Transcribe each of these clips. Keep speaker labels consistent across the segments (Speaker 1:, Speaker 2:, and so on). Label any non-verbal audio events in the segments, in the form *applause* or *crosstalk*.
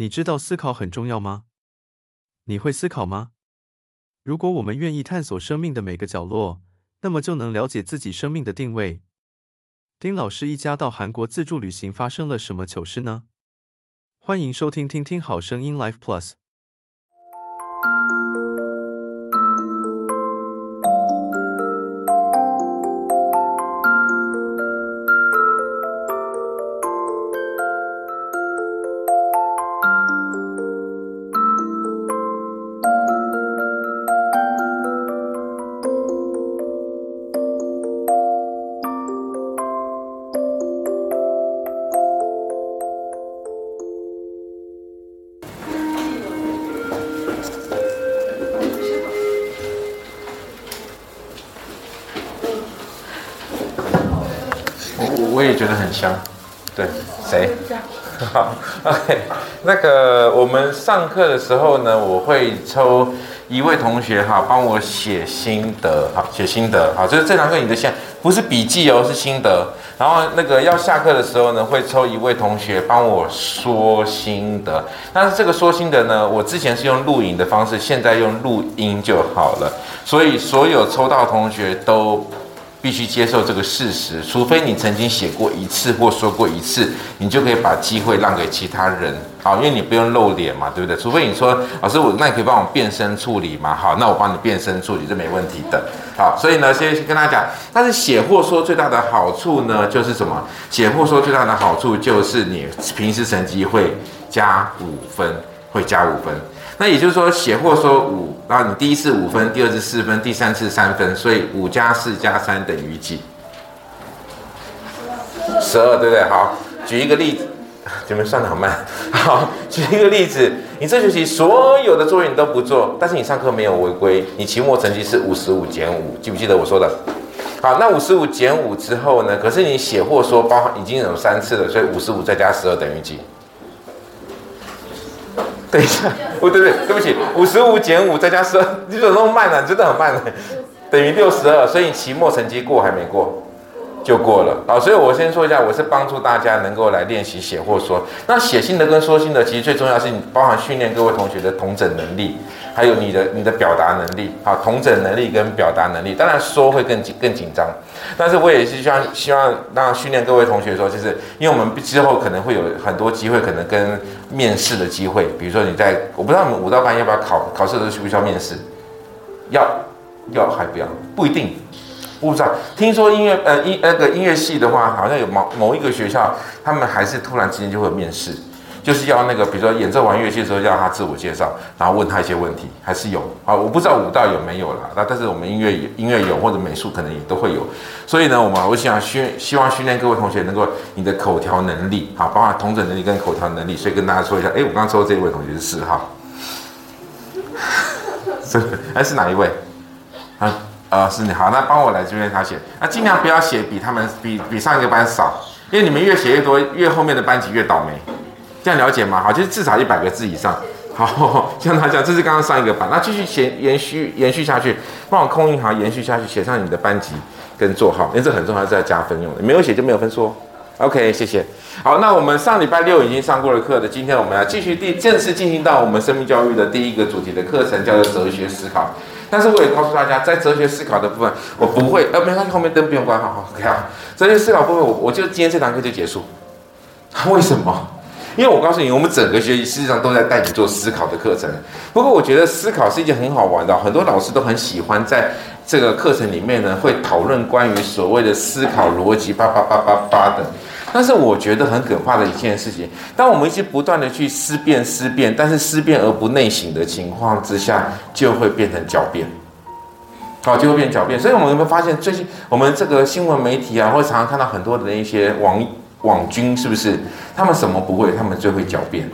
Speaker 1: 你知道思考很重要吗？你会思考吗？如果我们愿意探索生命的每个角落，那么就能了解自己生命的定位。丁老师一家到韩国自助旅行发生了什么糗事呢？欢迎收听听听好声音 Life Plus。
Speaker 2: 我我也觉得很香，对，谁？好，*laughs* OK。那个我们上课的时候呢，我会抽一位同学哈，帮我写心得，好，写心得，好，就是这堂课你的线不是笔记哦，是心得。然后那个要下课的时候呢，会抽一位同学帮我说心得。但是这个说心得呢，我之前是用录影的方式，现在用录音就好了。所以所有抽到同学都。必须接受这个事实，除非你曾经写过一次或说过一次，你就可以把机会让给其他人，好，因为你不用露脸嘛，对不对？除非你说老师，我那你可以帮我变声处理嘛，好，那我帮你变声处理，这没问题的，好，所以呢，先跟大家讲，但是写或说最大的好处呢，就是什么？写或说最大的好处就是你平时成绩会加五分，会加五分。那也就是说，写或说五，然后你第一次五分，第二次四分，第三次三分，所以五加四加三等于几？十二，对不对？好，举一个例子，你们算得好慢。好，举一个例子，你这学期所有的作业你都不做，但是你上课没有违规，你期末成绩是五十五减五，记不记得我说的？好，那五十五减五之后呢？可是你写或说包含已经有三次了，所以五十五再加十二等于几？等一下，不对不对，对不起，五十五减五再加十二，你怎么那么慢呢、真的很慢呢，等于六十二，所以你期末成绩过还没过，就过了。好，所以我先说一下，我是帮助大家能够来练习写或说。那写心得跟说心得，其实最重要是你包含训练各位同学的同整能力，还有你的你的表达能力。好，同整能力跟表达能力，当然说会更紧更紧张。但是我也是希望希望让训练各位同学说，就是因为我们之后可能会有很多机会，可能跟面试的机会，比如说你在，我不知道你们五到班要不要考考试的时候需不需要面试？要，要还不要？不一定，我不知道。听说音乐呃音那个音乐系的话，好像有某某一个学校，他们还是突然之间就会面试。就是要那个，比如说演奏完乐器的时候，要他自我介绍，然后问他一些问题，还是有啊？我不知道舞蹈有没有啦，那但是我们音乐音乐有，或者美术可能也都会有。所以呢，我们我想训希望训练各位同学能够你的口条能力，好，包括同整能力跟口条能力。所以跟大家说一下，哎，我刚刚说的这位同学是四号，是还是哪一位？啊啊，是你好，那帮我来这边他写，那尽量不要写比他们比比上一个班少，因为你们越写越多，越后面的班级越倒霉。这样了解吗？好，就是至少一百个字以上。好，像他讲，这是刚刚上一个班，那继续写延续延续下去，帮我空一行延续下去，写上你的班级跟座号，因为这很重要，是要加分用的。没有写就没有分数。OK，谢谢。好，那我们上礼拜六已经上过了课的，今天我们要继续第正式进行到我们生命教育的第一个主题的课程，叫做哲学思考。但是我也告诉大家，在哲学思考的部分，我不会，呃，没关系，后面灯不用关，好好，OK 啊。哲学思考部分，我我就今天这堂课就结束。*laughs* 为什么？因为我告诉你，我们整个学习实际上都在带你做思考的课程。不过，我觉得思考是一件很好玩的，很多老师都很喜欢在这个课程里面呢，会讨论关于所谓的思考逻辑，叭叭叭叭叭的。但是，我觉得很可怕的一件事情，当我们一直不断的去思辨、思辨，但是思辨而不内省的情况之下，就会变成狡辩。好，就会变狡辩。所以，我们有没有发现，最近我们这个新闻媒体啊，会常常看到很多的一些网。网军是不是？他们什么不会？他们最会狡辩。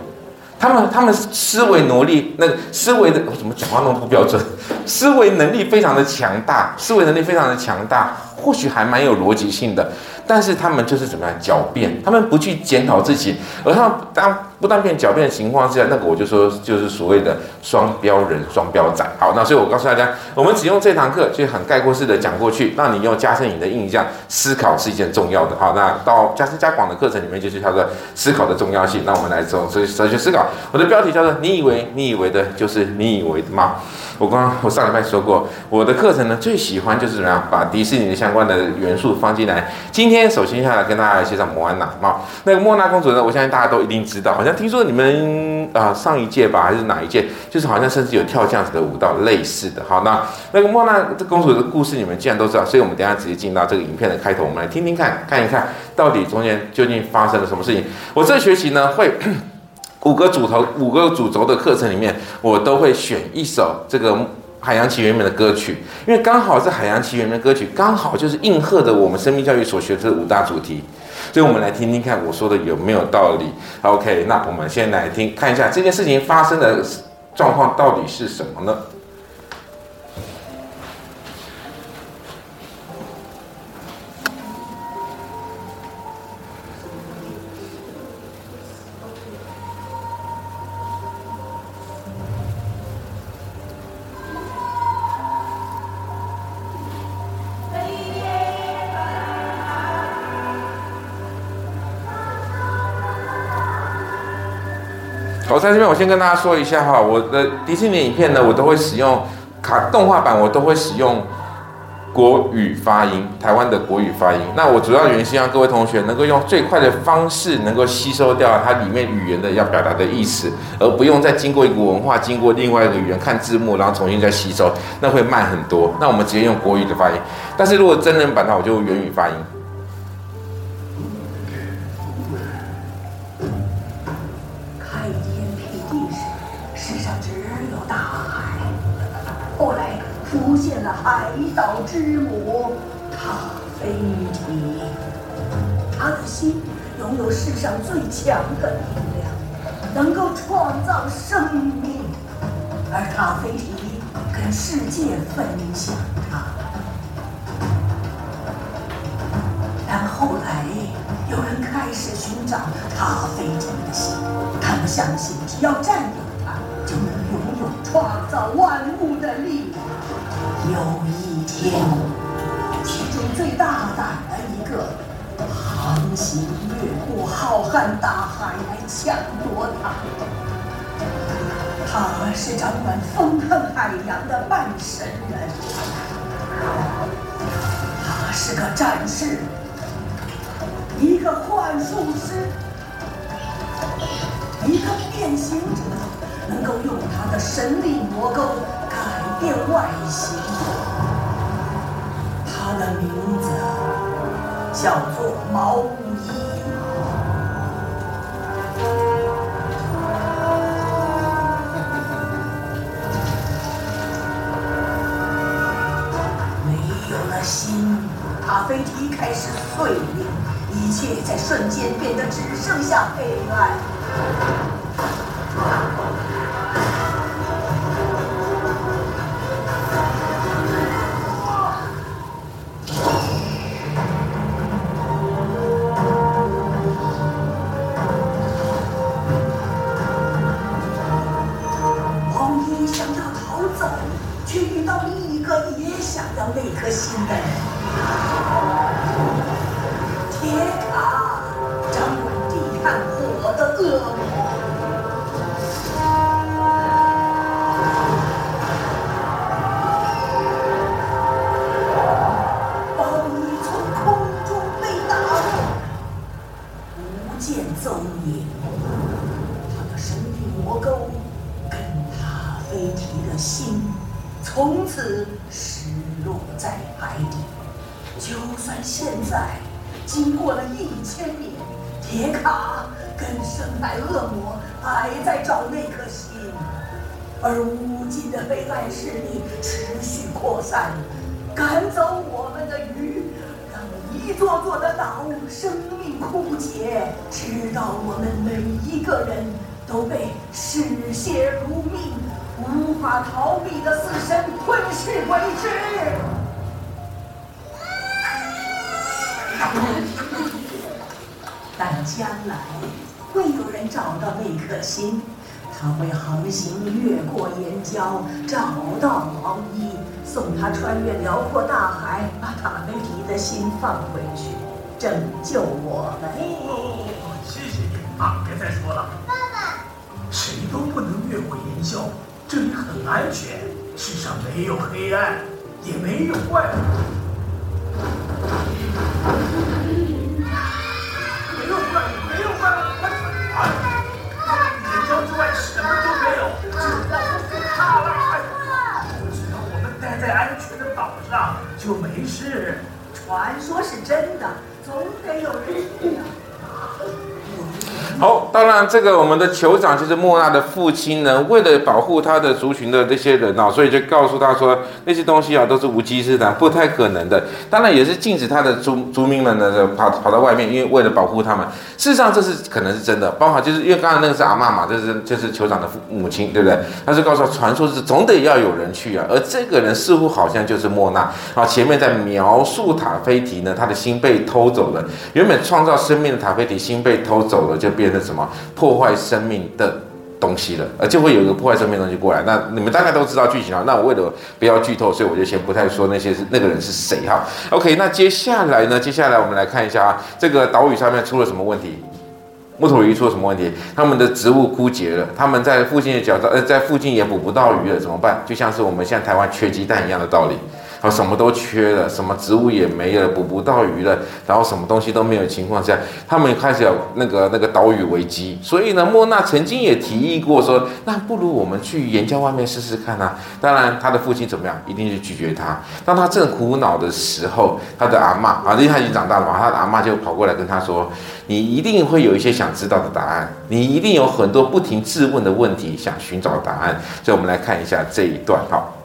Speaker 2: 他们他们思维能力，那思维的我怎么讲话那么不标准？思维能力非常的强大，思维能力非常的强大，或许还蛮有逻辑性的。但是他们就是怎么样狡辩？他们不去检讨自己，而他当不当面狡辩的情况之下，那个我就说就是所谓的双标人、双标仔。好，那所以我告诉大家，我们只用这堂课就很概括式的讲过去，让你用加深你的印象。思考是一件重要的。好，那到加深加广的课程里面就是叫做思考的重要性。那我们来从哲哲学思考。我的标题叫做“你以为你以为的就是你以为的吗？”我刚刚我上礼拜说过，我的课程呢最喜欢就是怎么样把迪士尼的相关的元素放进来。今天首先下来跟大家来介绍莫安娜。好，那个莫娜公主呢，我相信大家都一定知道，像听说你们啊、上一届吧还是哪一届，就是好像甚至有跳这样子的舞蹈类似的。好，那那个莫娜公主的故事你们既然都知道，所以我们等下直接进到这个影片的开头，我们来听听看看一看到底中间究竟发生了什么事情。我这学期呢会。五个主头，五个主轴的课程里面，我都会选一首这个《海洋奇缘》里面的歌曲，因为刚好是《海洋奇缘》的歌曲，刚好就是应和的我们生命教育所学的五大主题，所以我们来听听看我说的有没有道理。OK，那我们先来听看一下这件事情发生的状况到底是什么呢？我在这边，我先跟大家说一下哈，我的迪士尼影片呢，我都会使用卡动画版，我都会使用国语发音，台湾的国语发音。那我主要原因希望各位同学能够用最快的方式，能够吸收掉它里面语言的要表达的意思，而不用再经过一个文化，经过另外一个语言看字幕，然后重新再吸收，那会慢很多。那我们直接用国语的发音。但是如果真人版的话，我就用原语发音。
Speaker 3: 海岛之母塔菲提，他的心拥有世上最强的力量，能够创造生命，而塔菲提跟世界分享它。但后来有人开始寻找塔菲提的心，他们相信只要占有它，就能拥有创造万物的力量。有一天，其中最大胆的一个航行越过浩瀚大海来抢夺它。他是掌管风和海洋的半神人，他是个战士，一个幻术师，一个变形者，能够用他的神力魔钩变外形。他的名字叫做毛衣。没有了心，咖啡提开始碎裂，一切在瞬间变得只剩下黑暗。嗜血如命无法逃避的死神吞噬鬼 *laughs* 但将来会有人找到那颗心他会横行越过岩礁找到毛衣送他穿越辽阔大海把塔梅迪的心放回去拯救我
Speaker 4: 们。谢谢你啊别再说了。谁都不能越过岩礁，这里很安全，世上没有黑暗，也没有怪物。没有怪物，没有怪物，快快！外什么都没有，只要是他来，只要我们待在安全的岛上就没事。
Speaker 3: 传说是真的，总得有人。
Speaker 2: 好，当然，这个我们的酋长就是莫娜的父亲呢，为了保护他的族群的这些人啊，所以就告诉他说，那些东西啊都是无稽之谈，不太可能的。当然也是禁止他的族族民们呢跑跑到外面，因为为了保护他们。事实上这是可能是真的，包括就是因为刚才那个是阿妈嘛，就是就是酋长的父母亲，对不对？他是告诉他，传说是总得要有人去啊，而这个人似乎好像就是莫娜啊。前面在描述塔菲提呢，他的心被偷走了，原本创造生命的塔菲提心被偷走了，就变。变成什么破坏生命的东西了，而就会有一个破坏生命的东西过来。那你们大概都知道剧情啊。那我为了不要剧透，所以我就先不太说那些是那个人是谁哈。OK，那接下来呢？接下来我们来看一下啊，这个岛屿上面出了什么问题？木头鱼出了什么问题？他们的植物枯竭了，他们在附近的角呃，在附近也捕不到鱼了，怎么办？就像是我们现在台湾缺鸡蛋一样的道理。啊，什么都缺了，什么植物也没了，捕不到鱼了，然后什么东西都没有情况下，他们开始有那个那个岛屿危机。所以呢，莫娜曾经也提议过说，那不如我们去岩浆外面试试看啊。当然，他的父亲怎么样，一定是拒绝他。当他正苦恼的时候，他的阿嬷啊，因为他已经长大了嘛，他的阿嬷就跑过来跟他说：“你一定会有一些想知道的答案，你一定有很多不停质问的问题想寻找答案。”所以，我们来看一下这一段，好。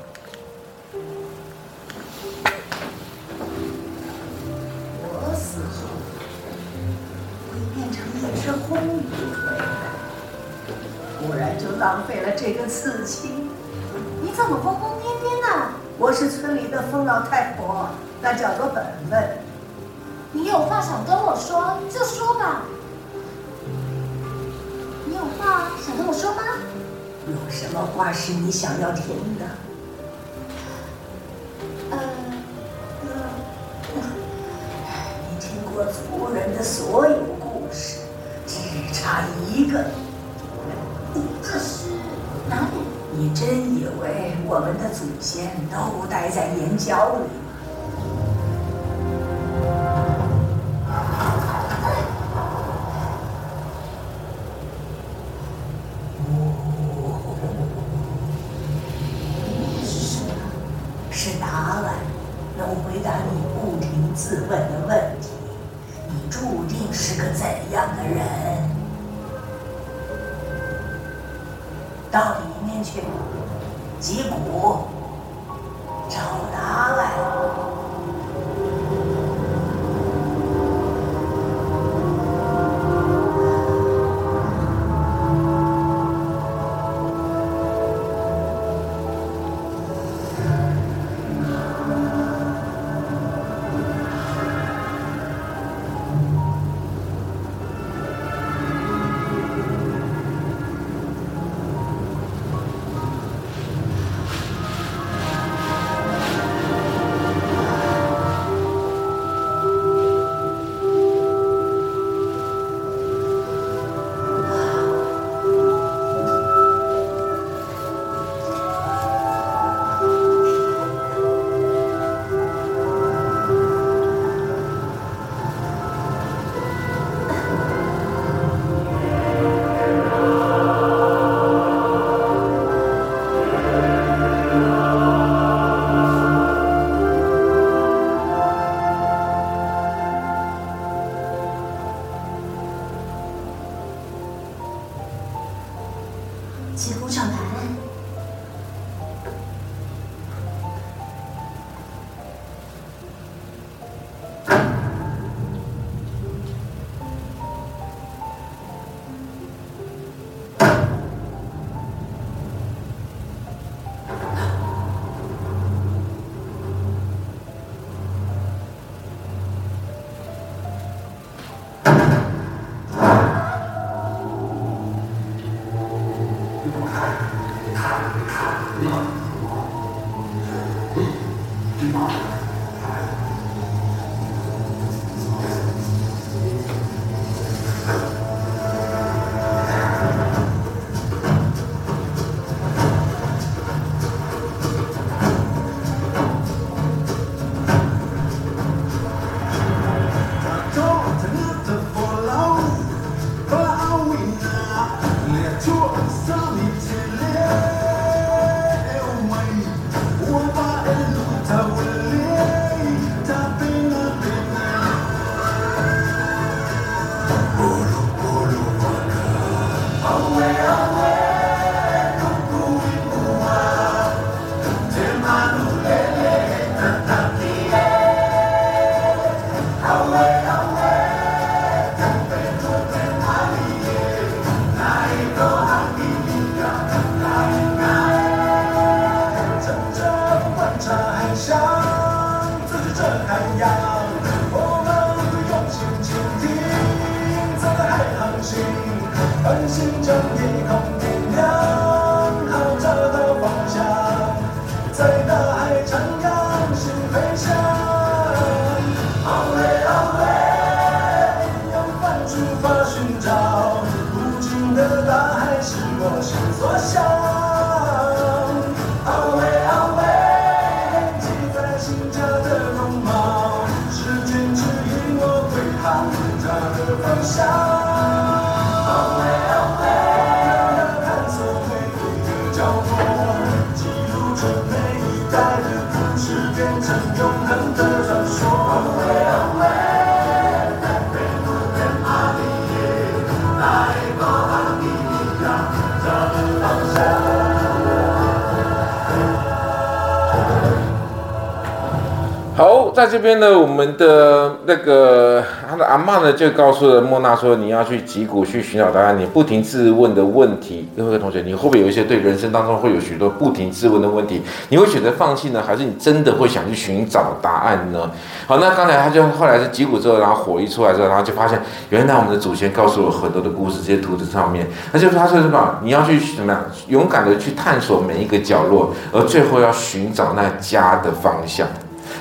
Speaker 3: 么话是
Speaker 5: 你想
Speaker 3: 要听的？你听过族人的所有故事，只差一个。
Speaker 5: 这是哪里？
Speaker 3: 你真以为我们的祖先都待在岩礁里 Amen.
Speaker 2: 好，在这边呢，我们的那个他的阿嬷呢，就告诉了莫娜说，你要去击鼓去寻找答案。你不停质问的问题，各位同学，你会不会有一些对人生当中会有许多不停质问的问题？你会选择放弃呢，还是你真的会想去寻找答案呢？好，那刚才他就后来是击鼓之后，然后火一出来之后，然后就发现，原来我们的祖先告诉我很多的故事，这些图纸上面，那就是他说什么？你要去怎么样？勇敢的去探索每一个角落，而最后要寻找那家的方向。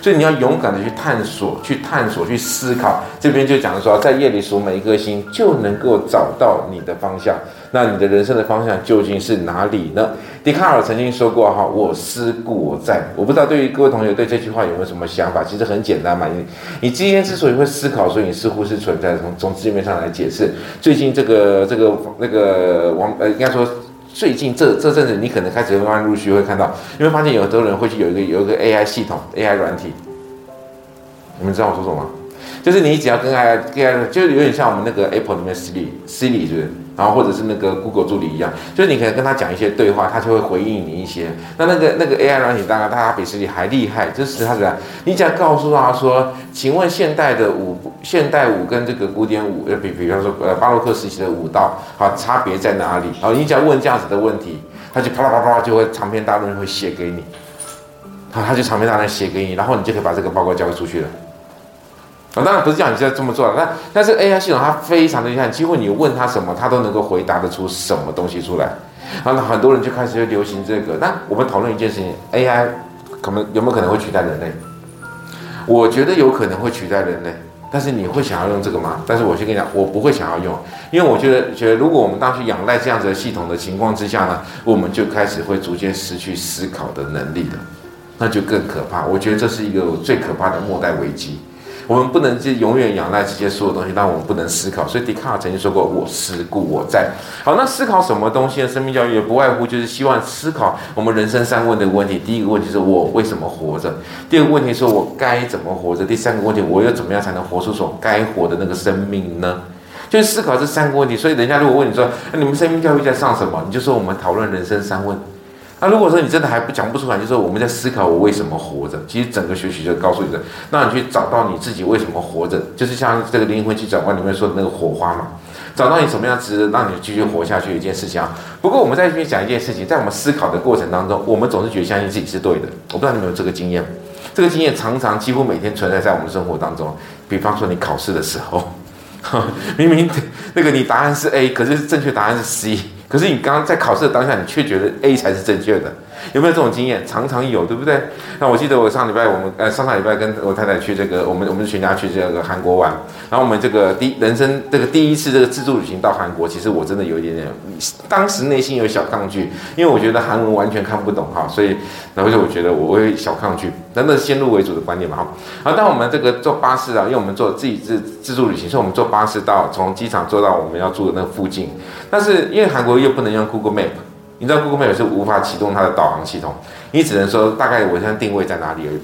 Speaker 2: 所以你要勇敢的去探索，去探索，去思考。这边就讲说，在夜里数每一颗星，就能够找到你的方向。那你的人生的方向究竟是哪里呢？笛卡尔曾经说过：“哈，我思故我在。”我不知道对于各位同学对这句话有没有什么想法？其实很简单嘛，你你今天之所以会思考，所以你似乎是存在。从从字面上来解释，最近这个这个那个王呃，应该说。最近这这阵子，你可能开始慢慢陆续会看到，你会发现有很多人会去有一个有一个 AI 系统 AI 软体，你们知道我说什么吗？就是你只要跟 AI AI 就是有点像我们那个 Apple 里面 Siri Siri 是不是？然后或者是那个 Google 助理一样，就是你可能跟他讲一些对话，他就会回应你一些。那那个那个 AI 软体，当然它比实际还厉害，就是他怎样？你只要告诉他说，请问现代的舞现代舞跟这个古典舞，呃，比比方说呃巴洛克时期的舞蹈，好，差别在哪里？好，你只要问这样子的问题，他就啪啦啪啦啪啦就会长篇大论会写给你，好，他就长篇大论写给你，然后你就可以把这个报告交给出去了。啊，当然不是叫你现在这么做，但但是 AI 系统它非常的厉害，几乎你问它什么，它都能够回答得出什么东西出来。然后很多人就开始就流行这个。那我们讨论一件事情，AI 可能有没有可能会取代人类？我觉得有可能会取代人类，但是你会想要用这个吗？但是我先跟你讲，我不会想要用，因为我觉得觉得如果我们当去仰赖这样子的系统的情况之下呢，我们就开始会逐渐失去思考的能力了，那就更可怕。我觉得这是一个最可怕的末代危机。我们不能就永远仰赖这些所有东西，但我们不能思考。所以笛卡尔曾经说过：“我思故我在。”好，那思考什么东西呢？生命教育也不外乎就是希望思考我们人生三问的问题。第一个问题是我为什么活着？第二个问题是我该怎么活着？第三个问题，我又怎么样才能活出所该活的那个生命呢？就是思考这三个问题。所以人家如果问你说：“那你们生命教育在上什么？”你就说：“我们讨论人生三问。”那如果说你真的还不讲不出来，就是我们在思考我为什么活着。其实整个学习就告诉你的，那你去找到你自己为什么活着，就是像这个灵魂去转换里面说的那个火花嘛，找到你什么样值得让你继续活下去一件事情啊。不过我们在这边讲一件事情，在我们思考的过程当中，我们总是觉得相信自己是对的。我不知道你们有没有这个经验，这个经验常常几乎每天存在在我们生活当中。比方说你考试的时候，*laughs* 明明那个你答案是 A，可是正确答案是 C。可是你刚刚在考试的当下，你却觉得 A 才是正确的，有没有这种经验？常常有，对不对？那我记得我上礼拜我们呃上上礼拜跟我太太去这个，我们我们全家去这个韩国玩，然后我们这个第人生这个第一次这个自助旅行到韩国，其实我真的有一点点，当时内心有小抗拒，因为我觉得韩文完全看不懂哈，所以然后就我觉得我会小抗拒，等等先入为主的观念嘛哈。然后当我们这个坐巴士啊，因为我们坐自己自自助旅行，所以我们坐巴士到从机场坐到我们要住的那个附近，但是因为韩国。又不能用 Google Map，你知道 Google Map 是无法启动它的导航系统，你只能说大概我现在定位在哪里而已。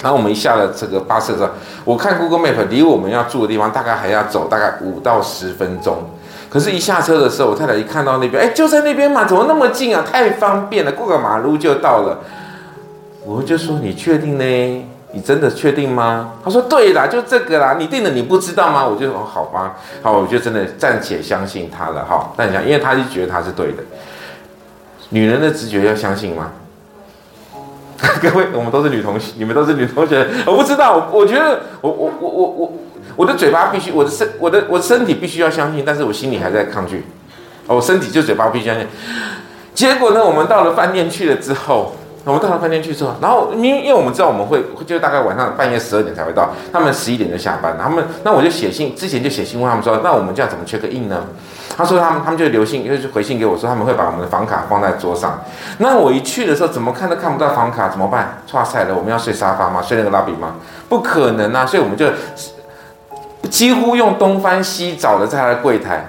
Speaker 2: 然后我们一下了这个巴士之后，我看 Google Map 离我们要住的地方大概还要走大概五到十分钟。可是，一下车的时候，我太太一看到那边，哎，就在那边嘛，怎么那么近啊？太方便了，过个马路就到了。我就说，你确定呢？你真的确定吗？他说对啦，就这个啦。你定了你不知道吗？我就说好吧，好，我就真的暂且相信他了哈。但想，因为他就觉得他是对的。女人的直觉要相信吗？*laughs* 各位，我们都是女同学，你们都是女同学，我不知道。我我觉得，我我我我我我的嘴巴必须，我的身我的我的身体必须要相信，但是我心里还在抗拒。我身体就嘴巴必须相信。结果呢，我们到了饭店去了之后。我们到了饭店去之后，然后因因为我们知道我们会就大概晚上半夜十二点才会到，他们十一点就下班，他们那我就写信，之前就写信问他们说，那我们这样怎么 check in 呢？他说他们他们就留信，就是回信给我说他们会把我们的房卡放在桌上。那我一去的时候怎么看都看不到房卡，怎么办？哇塞了，我们要睡沙发吗？睡那个 lobby 吗？不可能啊！所以我们就几乎用东翻西找的在他的柜台。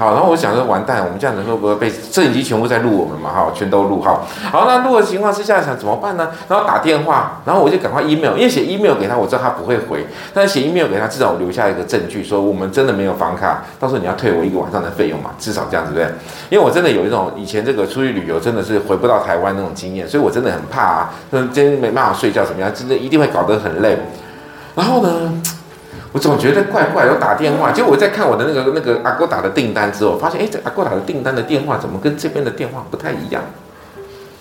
Speaker 2: 好，然后我想说，完蛋，我们这样子会不会被摄影机全部在录我们嘛？哈，全都录好。好，那录的情况之下，想怎么办呢？然后打电话，然后我就赶快 email，因为写 email 给他，我知道他不会回，但写 email 给他，至少我留下一个证据，说我们真的没有房卡，到时候你要退我一个晚上的费用嘛，至少这样子对不对？因为我真的有一种以前这个出去旅游真的是回不到台湾那种经验，所以我真的很怕啊，今天没办法睡觉怎么样，真的一定会搞得很累。然后呢？我总觉得怪怪，我打电话，结果我在看我的那个那个阿哥打的订单之后，发现哎，这阿哥打的订单的电话怎么跟这边的电话不太一样？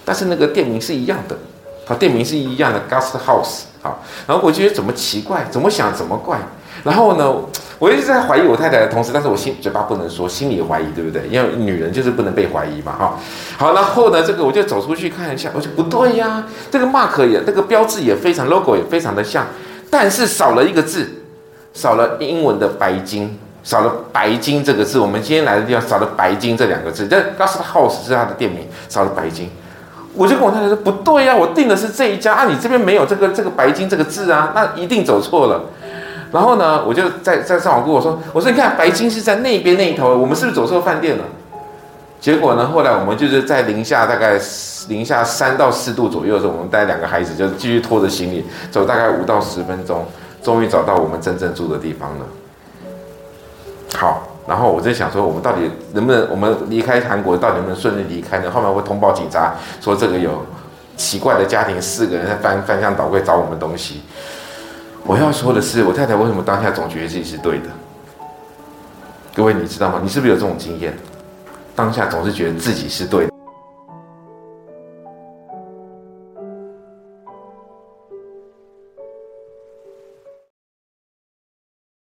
Speaker 2: 但是那个店名是一样的，好，店名是一样的，Gust House，好，然后我觉得怎么奇怪，怎么想怎么怪，然后呢，我一直在怀疑我太太的同时，但是我心嘴巴不能说，心里怀疑，对不对？因为女人就是不能被怀疑嘛，哈，好，然后呢，这个我就走出去看一下，我说不对呀，这个 mark 也那个标志也非常 logo 也非常的像，但是少了一个字。少了英文的白金，少了白金这个字。我们今天来的地方少了白金这两个字。但 Guest House 是他的店名，少了白金。我就跟我太太说不对呀、啊，我订的是这一家啊，你这边没有这个这个白金这个字啊，那一定走错了。然后呢，我就在在上网跟我说，我说你看白金是在那边那一头，我们是不是走错饭店了？结果呢，后来我们就是在零下大概零下三到四度左右的时候，我们带两个孩子就继续拖着行李走大概五到十分钟。终于找到我们真正住的地方了。好，然后我在想说，我们到底能不能，我们离开韩国到底能不能顺利离开呢？后面会通报警察，说这个有奇怪的家庭，四个人在翻翻箱倒柜找我们东西。我要说的是，我太太为什么当下总觉得自己是对的？各位，你知道吗？你是不是有这种经验？当下总是觉得自己是对的。